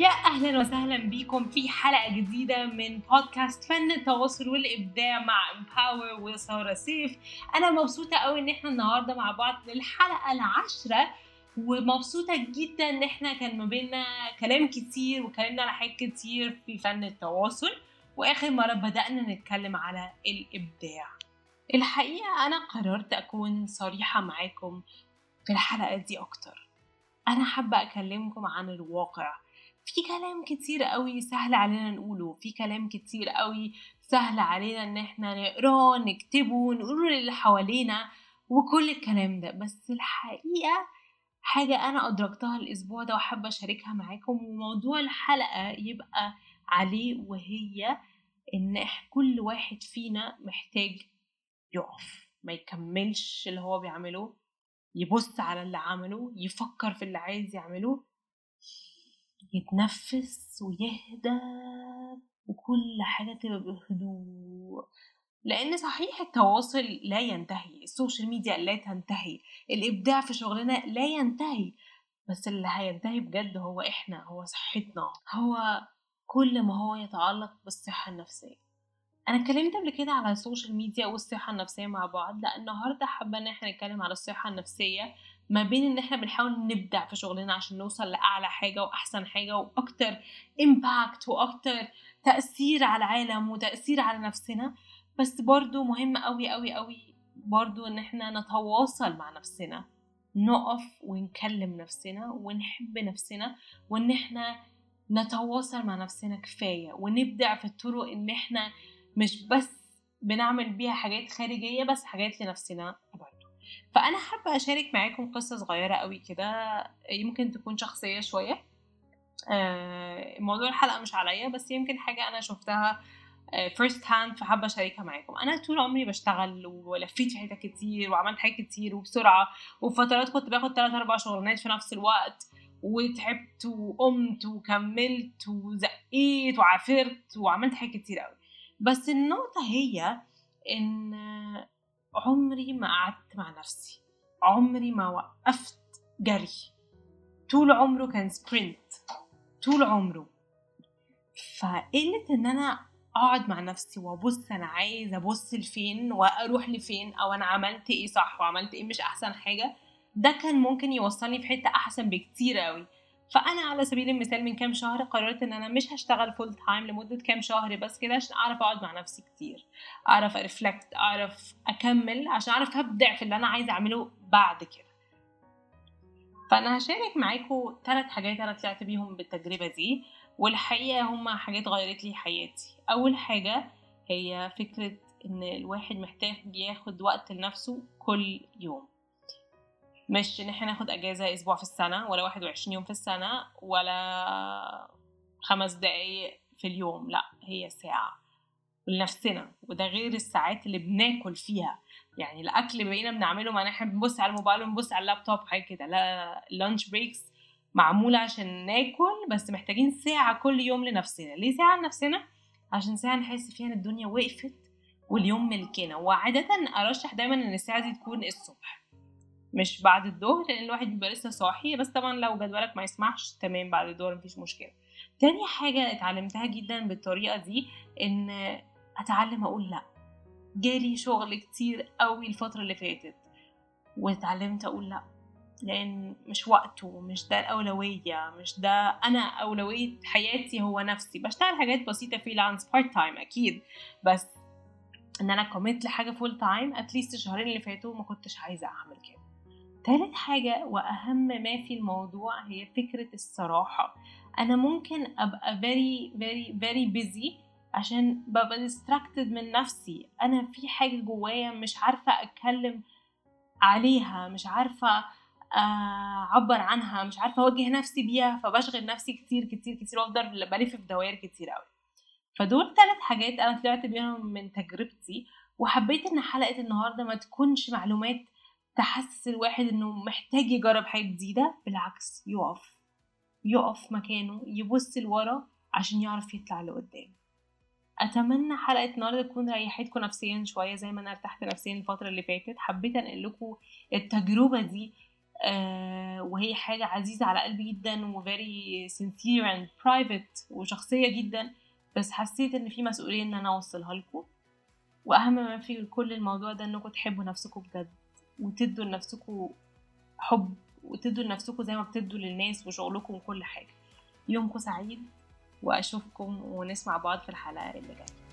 يا أهلا وسهلا بيكم في حلقة جديدة من بودكاست فن التواصل والإبداع مع امباور وساره سيف أنا مبسوطة قوي إن إحنا النهارده مع بعض للحلقه العاشرة ومبسوطة جدا إن إحنا كان ما بينا كلام كتير وكلامنا على حاجات كتير في فن التواصل. وآخر مرة بدأنا نتكلم على الإبداع. الحقيقة أنا قررت أكون صريحة معاكم في الحلقة دي أكتر. أنا حابة أكلمكم عن الواقع. في كلام كتير قوي سهل علينا نقوله في كلام كتير قوي سهل علينا إن إحنا نقراه نكتبه نقوله للي حوالينا وكل الكلام ده. بس الحقيقة حاجة أنا أدركتها الأسبوع ده وحابة أشاركها معاكم وموضوع الحلقة يبقى عليه وهي إن كل واحد فينا محتاج يقف ما يكملش اللي هو بيعمله يبص على اللي عمله يفكر في اللي عايز يعمله. يتنفس ويهدى وكل حاجة تبقى بهدوء. لأن صحيح التواصل لا ينتهي السوشيال ميديا لا تنتهي الإبداع في شغلنا لا ينتهي بس اللي هينتهي بجد هو إحنا هو صحتنا هو كل ما هو يتعلق بالصحة النفسية. أنا اتكلمت قبل كده على ال social media والصحة النفسية مع بعض لأ النهاردة حابة إن إحنا نتكلم على الصحة النفسية ما بين إن إحنا بنحاول نبدع في شغلنا عشان نوصل لأعلى حاجة وأحسن حاجة وأكتر impact وأكتر تأثير على العالم وتأثير على نفسنا. بس برضو مهم قوي قوي قوي برضو إن إحنا نتواصل مع نفسنا نقف ونكلم نفسنا ونحب نفسنا وإن إحنا نتواصل مع نفسنا كفاية. ونبدع في الطرق إن إحنا مش بس بنعمل بيها حاجات خارجية بس حاجات لنفسنا. برضو فأنا حابة أشارك معاكم قصة صغيرة قوي كده يمكن تكون شخصية شوية. آه، موضوع الحلقة مش عليا بس يمكن حاجة أنا شفتها first آه، hand فحابة أشاركها معاكم. أنا طول عمري بشتغل ولفيت في حتت كتير وعملت حاجات كتير وبسرعة وفترات كنت باخد 3 4 شغلانات في نفس الوقت وتعبت وقمت وكملت وزقيت وعافرت وعملت حاجات كتير قوي. بس النقطة هي إن عمري ما قعدت مع نفسي. عمري ما وقفت جري. طول عمره كان سبرنت طول عمره. فقلة إن أنا أقعد مع نفسي وأبص أنا عايز أبص لفين وأروح لفين أو أنا عملت إيه صح وعملت إيه مش أحسن حاجة. ده كان ممكن يوصلني في حتة أحسن بكتير قوي فأنا على سبيل المثال من كام شهر قررت إن أنا مش هشتغل full time لمدة كام شهر بس كده عشان أعرف أقعد مع نفسي كتير. أعرف أ reflect أعرف أكمل عشان أعرف أبدع في اللي أنا عايزه أعمله بعد كده. فأنا هشارك معاكم ثلاث حاجات أنا طلعت بيهم بالتجربة دي والحقيقة هما حاجات غيرت لي حياتي. أول حاجة هي فكرة إن الواحد محتاج ياخد وقت لنفسه كل يوم. مش إن إحنا ناخد أجازة أسبوع في السنة ولا 21 يوم في السنة ولا خمس دقايق في اليوم لا هي ساعة لنفسنا وده غير الساعات اللي بناكل فيها. يعني الأكل بقينا بنعمله ما إحنا بنبص على الموبايل ونبص على اللابتوب حاجة كده. لا لانش بريكس معمولة عشان ناكل بس محتاجين ساعة كل يوم لنفسنا. ليه ساعة لنفسنا؟ عشان ساعة نحس فيها إن الدنيا وقفت واليوم ملكنا. وعادة أرشح دايما إن الساعة دي تكون الصبح. مش بعد الظهر لأن الواحد بيبقى لسه صاحي بس طبعا لو جدولك ما يسمحش تمام بعد الظهر مفيش مشكلة. تاني حاجة اتعلمتها جدا بالطريقة دي إن أتعلم أقول لأ. جالي شغل كتير قوي الفترة اللي فاتت واتعلمت أقول لأ. لأن مش وقته مش ده الأولوية مش ده أنا أولوية حياتي هو نفسي. بشتغل حاجات بسيطة freelance part time أكيد بس إن أنا commit لحاجة full time at least الشهرين اللي فاتوا ما كنتش عايزة أعمل كده. تالت حاجة وأهم ما في الموضوع هي فكرة الصراحة. أنا ممكن أبقى very very very busy عشان ببقى distracted من نفسي. أنا في حاجة جوايا مش عارفة أتكلم عليها مش عارفة آه، أعبر عنها مش عارفة أوجه نفسي بيها فبشغل نفسي كتير كتير كتير وأفضل بلف في دوائر كتير أوي. فدول ثلاث حاجات أنا طلعت بيهم من تجربتي وحبيت إن حلقة النهاردة ما تكونش معلومات تحسس الواحد إنه محتاج يجرب حاجة جديدة؟ بالعكس يقف. يقف مكانه يبص لورا عشان يعرف يطلع لقدام. أتمنى حلقة النهارده تكون ريحتكم نفسيا شوية زي ما أنا ارتحت نفسيا الفترة اللي فاتت. حبيت أنقل لكم التجربة دي آه وهي حاجة عزيزة على قلبي جدا و very sincere and private وشخصية جدا بس حسيت إن في مسؤولية إن أنا أوصلها لكم. وأهم ما في كل الموضوع ده إنكم تحبوا نفسكم بجد. وتدوا لنفسكم حب وتدوا لنفسكم زي ما بتدوا للناس وشغلكم وكل حاجة. يومكم سعيد وأشوفكم ونسمع بعض في الحلقة اللي جاية.